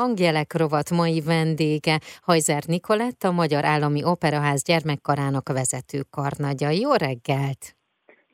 hangjelek rovat mai vendége Hajzer Nikolett, a Magyar Állami Operaház gyermekkarának vezető karnagya. Jó reggelt!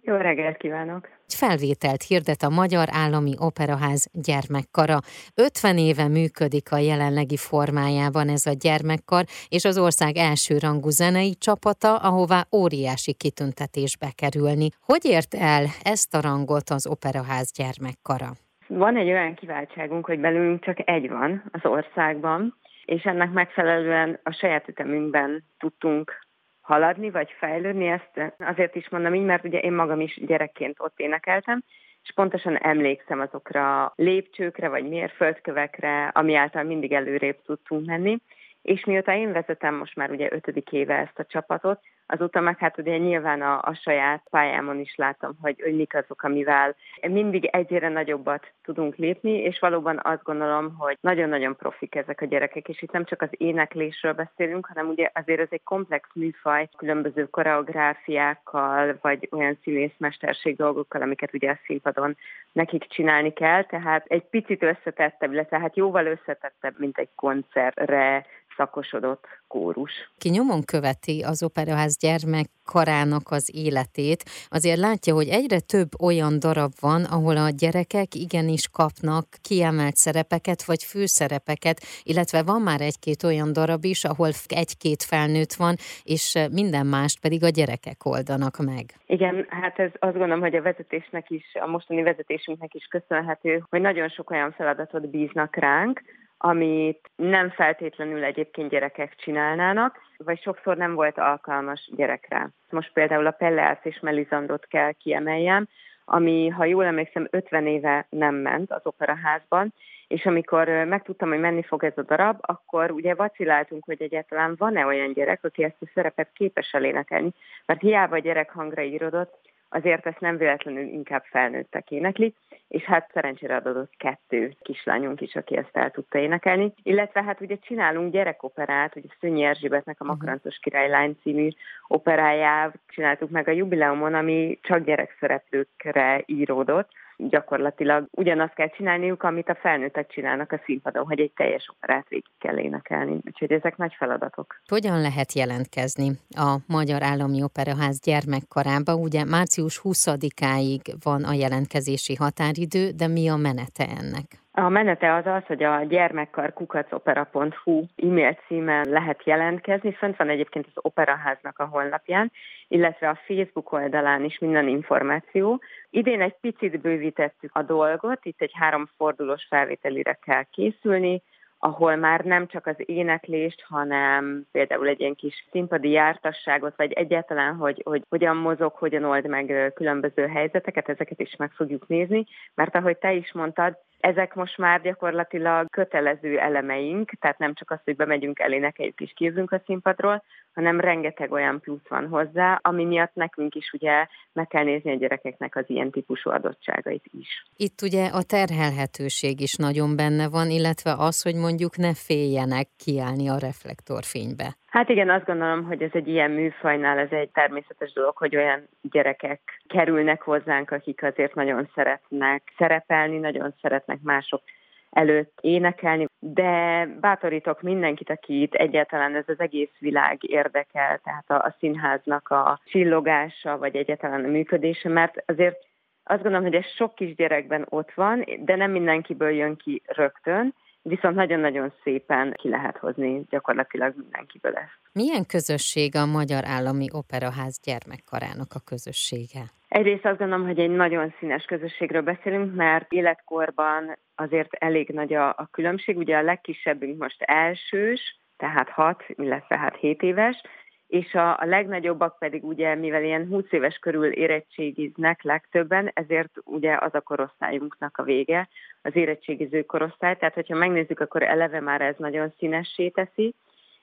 Jó reggelt kívánok! Egy felvételt hirdet a Magyar Állami Operaház gyermekkara. 50 éve működik a jelenlegi formájában ez a gyermekkar, és az ország elsőrangú zenei csapata, ahová óriási kitüntetésbe kerülni. Hogy ért el ezt a rangot az Operaház gyermekkara? Van egy olyan kiváltságunk, hogy belünk csak egy van az országban, és ennek megfelelően a saját ütemünkben tudtunk haladni, vagy fejlődni. Ezt azért is mondom így, mert ugye én magam is gyerekként ott énekeltem, és pontosan emlékszem azokra lépcsőkre, vagy mérföldkövekre, ami által mindig előrébb tudtunk menni. És mióta én vezetem most már ugye ötödik éve ezt a csapatot, azóta meg hát ugye nyilván a, a saját pályámon is látom, hogy, hogy mik azok, amivel mindig egyre nagyobbat tudunk lépni, és valóban azt gondolom, hogy nagyon-nagyon profik ezek a gyerekek, és itt nem csak az éneklésről beszélünk, hanem ugye azért ez egy komplex műfaj, különböző koreográfiákkal, vagy olyan színészmesterség dolgokkal, amiket ugye a színpadon nekik csinálni kell, tehát egy picit összetettebb, illetve hát jóval összetettebb, mint egy koncertre szakosodott kórus. Ki nyomon követi az Operaház gyermekkarának az életét, azért látja, hogy egyre több olyan darab van, ahol a gyerekek igenis kapnak kiemelt szerepeket, vagy főszerepeket, illetve van már egy-két olyan darab is, ahol egy-két felnőtt van, és minden mást pedig a gyerekek oldanak meg. Igen, hát ez azt gondolom, hogy a vezetésnek is, a mostani vezetésünknek is köszönhető, hogy nagyon sok olyan feladatot bíznak ránk, amit nem feltétlenül egyébként gyerekek csinálnának, vagy sokszor nem volt alkalmas gyerekre. Most például a Pelleász és Melizandot kell kiemeljem, ami, ha jól emlékszem, 50 éve nem ment az operaházban, és amikor megtudtam, hogy menni fog ez a darab, akkor ugye vaciláltunk, hogy egyáltalán van-e olyan gyerek, aki ezt a szerepet képes elénekelni, mert hiába gyerek hangra írodott, azért ezt nem véletlenül inkább felnőttek éneklik, és hát szerencsére adott kettő kislányunk is, aki ezt el tudta énekelni. Illetve hát ugye csinálunk gyerekoperát, ugye Szönyi Erzsébetnek a mhm. Makarantos Királylány című operáját csináltuk meg a jubileumon, ami csak gyerekszereplőkre íródott, gyakorlatilag ugyanazt kell csinálniuk, amit a felnőttek csinálnak a színpadon, hogy egy teljes operát végig kell énekelni. Úgyhogy ezek nagy feladatok. Hogyan lehet jelentkezni a Magyar Állami Operaház gyermekkarába? Ugye március 20-áig van a jelentkezési határidő, de mi a menete ennek? A menete az az, hogy a gyermekkar kukacopera.hu e-mail címen lehet jelentkezni. Fönt van egyébként az operaháznak a honlapján, illetve a Facebook oldalán is minden információ. Idén egy picit bővítettük a dolgot, itt egy háromfordulós felvételire kell készülni, ahol már nem csak az éneklést, hanem például egy ilyen kis színpadi jártasságot, vagy egyáltalán, hogy, hogy hogyan mozog, hogyan old meg különböző helyzeteket, ezeket is meg fogjuk nézni, mert ahogy te is mondtad, ezek most már gyakorlatilag kötelező elemeink, tehát nem csak az, hogy bemegyünk, elénekeljük és kívülünk a színpadról, hanem rengeteg olyan plusz van hozzá, ami miatt nekünk is ugye meg kell nézni a gyerekeknek az ilyen típusú adottságait is. Itt ugye a terhelhetőség is nagyon benne van, illetve az, hogy mondjuk ne féljenek kiállni a reflektorfénybe. Hát igen, azt gondolom, hogy ez egy ilyen műfajnál ez egy természetes dolog, hogy olyan gyerekek kerülnek hozzánk, akik azért nagyon szeretnek szerepelni, nagyon szeretnek mások előtt énekelni, de bátorítok mindenkit, aki itt egyáltalán ez az egész világ érdekel, tehát a, a színháznak a csillogása, vagy egyáltalán a működése, mert azért azt gondolom, hogy ez sok kisgyerekben ott van, de nem mindenkiből jön ki rögtön, viszont nagyon-nagyon szépen ki lehet hozni gyakorlatilag mindenkiből ezt. Milyen közösség a Magyar Állami Operaház gyermekkarának a közössége? Egyrészt azt gondolom, hogy egy nagyon színes közösségről beszélünk, mert életkorban azért elég nagy a, a különbség. Ugye a legkisebbünk most elsős, tehát 6, illetve hát 7 éves, és a, a legnagyobbak pedig ugye, mivel ilyen 20 éves körül érettségiznek legtöbben, ezért ugye az a korosztályunknak a vége, az érettségiző korosztály, tehát hogyha megnézzük, akkor eleve már ez nagyon színessé teszi,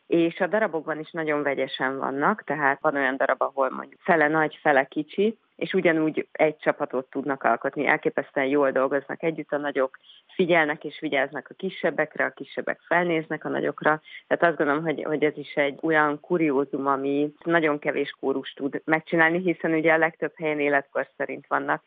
és a darabokban is nagyon vegyesen vannak, tehát van olyan darab, ahol mondjuk fele nagy, fele kicsi, és ugyanúgy egy csapatot tudnak alkotni, elképesztően jól dolgoznak együtt, a nagyok figyelnek és vigyáznak a kisebbekre, a kisebbek felnéznek a nagyokra, tehát azt gondolom, hogy, hogy ez is egy olyan kuriózum, ami nagyon kevés kórus tud megcsinálni, hiszen ugye a legtöbb helyen életkor szerint vannak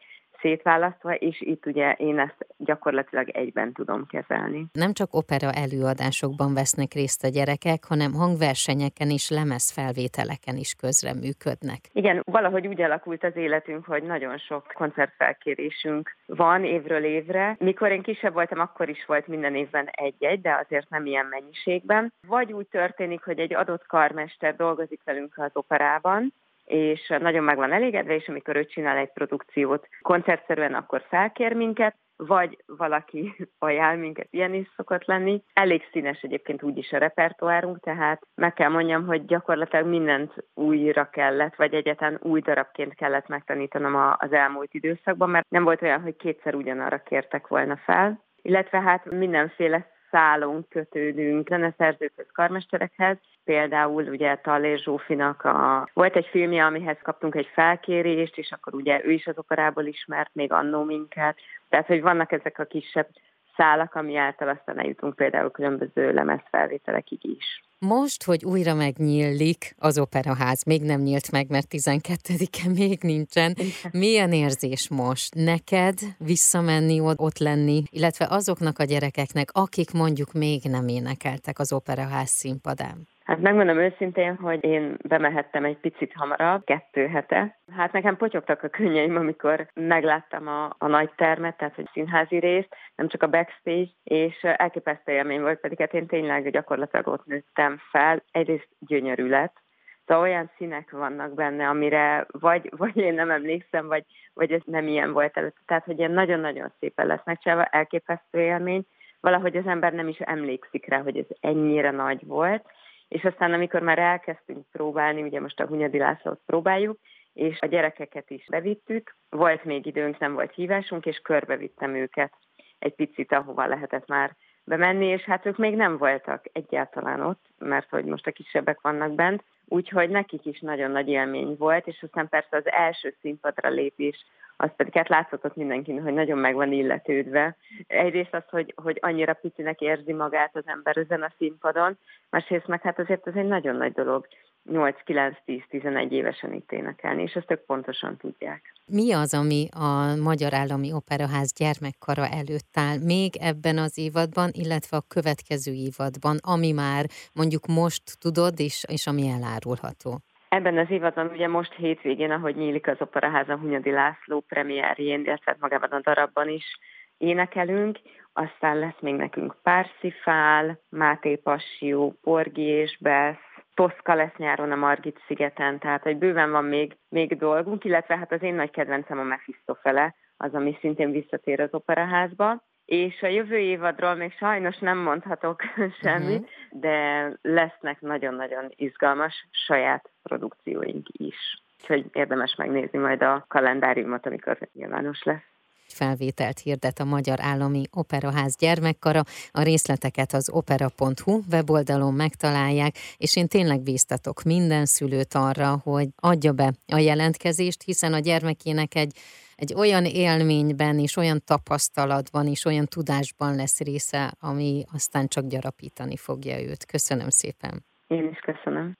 szétválasztva, és itt ugye én ezt gyakorlatilag egyben tudom kezelni. Nem csak opera előadásokban vesznek részt a gyerekek, hanem hangversenyeken is, lemezfelvételeken is közreműködnek. Igen, valahogy úgy alakult az életünk, hogy nagyon sok koncertfelkérésünk van évről évre. Mikor én kisebb voltam, akkor is volt minden évben egy-egy, de azért nem ilyen mennyiségben. Vagy úgy történik, hogy egy adott karmester dolgozik velünk az operában, és nagyon meg van elégedve, és amikor ő csinál egy produkciót koncertszerűen, akkor felkér minket, vagy valaki ajánl minket, ilyen is szokott lenni. Elég színes egyébként úgyis a repertoárunk, tehát meg kell mondjam, hogy gyakorlatilag mindent újra kellett, vagy egyetlen új darabként kellett megtanítanom az elmúlt időszakban, mert nem volt olyan, hogy kétszer ugyanarra kértek volna fel. Illetve hát mindenféle szálon kötődünk zeneszerzőkhöz, karmesterekhez. Például ugye Tallér Zsófinak a... volt egy filmje, amihez kaptunk egy felkérést, és akkor ugye ő is az operából ismert még annó minket. Tehát, hogy vannak ezek a kisebb szálak, ami által aztán eljutunk például különböző lemezfelvételekig is. Most, hogy újra megnyílik az operaház, még nem nyílt meg, mert 12-e még nincsen. Milyen érzés most neked visszamenni, ott lenni, illetve azoknak a gyerekeknek, akik mondjuk még nem énekeltek az operaház színpadán? Hát megmondom őszintén, hogy én bemehettem egy picit hamarabb, kettő hete. Hát nekem potyogtak a könnyeim, amikor megláttam a, a nagy termet, tehát hogy színházi részt, nem csak a backstage, és elképesztő élmény volt, pedig hát én tényleg gyakorlatilag ott nőttem fel. Egyrészt gyönyörű lett, Szóval olyan színek vannak benne, amire vagy, vagy én nem emlékszem, vagy, vagy ez nem ilyen volt előtt. Tehát, hogy ilyen nagyon-nagyon szépen lesznek csinálva, elképesztő élmény. Valahogy az ember nem is emlékszik rá, hogy ez ennyire nagy volt és aztán amikor már elkezdtünk próbálni, ugye most a Hunyadi Lászlót próbáljuk, és a gyerekeket is bevittük, volt még időnk, nem volt hívásunk, és körbevittem őket egy picit, ahova lehetett már bemenni, és hát ők még nem voltak egyáltalán ott, mert hogy most a kisebbek vannak bent, úgyhogy nekik is nagyon nagy élmény volt, és aztán persze az első színpadra lépés az pedig hát látszott mindenkinek, hogy nagyon meg van illetődve. Egyrészt az, hogy, hogy annyira picinek érzi magát az ember ezen a színpadon, másrészt meg hát azért ez egy nagyon nagy dolog 8-9-10-11 évesen itt énekelni, és ezt ők pontosan tudják. Mi az, ami a Magyar Állami Operaház gyermekkara előtt áll még ebben az évadban, illetve a következő évadban, ami már mondjuk most tudod, és, és ami elárulható? Ebben az évadban ugye most hétvégén, ahogy nyílik az Operaháza Hunyadi László premierjén, illetve hát magában a darabban is énekelünk, aztán lesz még nekünk Párszifál, Máté Passió, Porgi és Besz, Toszka lesz nyáron a Margit szigeten, tehát hogy bőven van még, még dolgunk, illetve hát az én nagy kedvencem a Mephistofele, az, ami szintén visszatér az operaházba. És a jövő évadról még sajnos nem mondhatok semmit, uh-huh. de lesznek nagyon-nagyon izgalmas saját produkcióink is. Úgyhogy érdemes megnézni majd a kalendáriumot, amikor nyilvános lesz felvételt hirdet a Magyar Állami Operaház gyermekkara. A részleteket az opera.hu weboldalon megtalálják, és én tényleg bíztatok minden szülőt arra, hogy adja be a jelentkezést, hiszen a gyermekének egy egy olyan élményben és olyan tapasztalatban és olyan tudásban lesz része, ami aztán csak gyarapítani fogja őt. Köszönöm szépen. Én is köszönöm.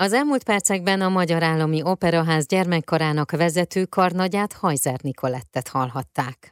Az elmúlt percekben a Magyar Állami Operaház gyermekkarának vezető karnagyát Hajzer Nikolettet hallhatták.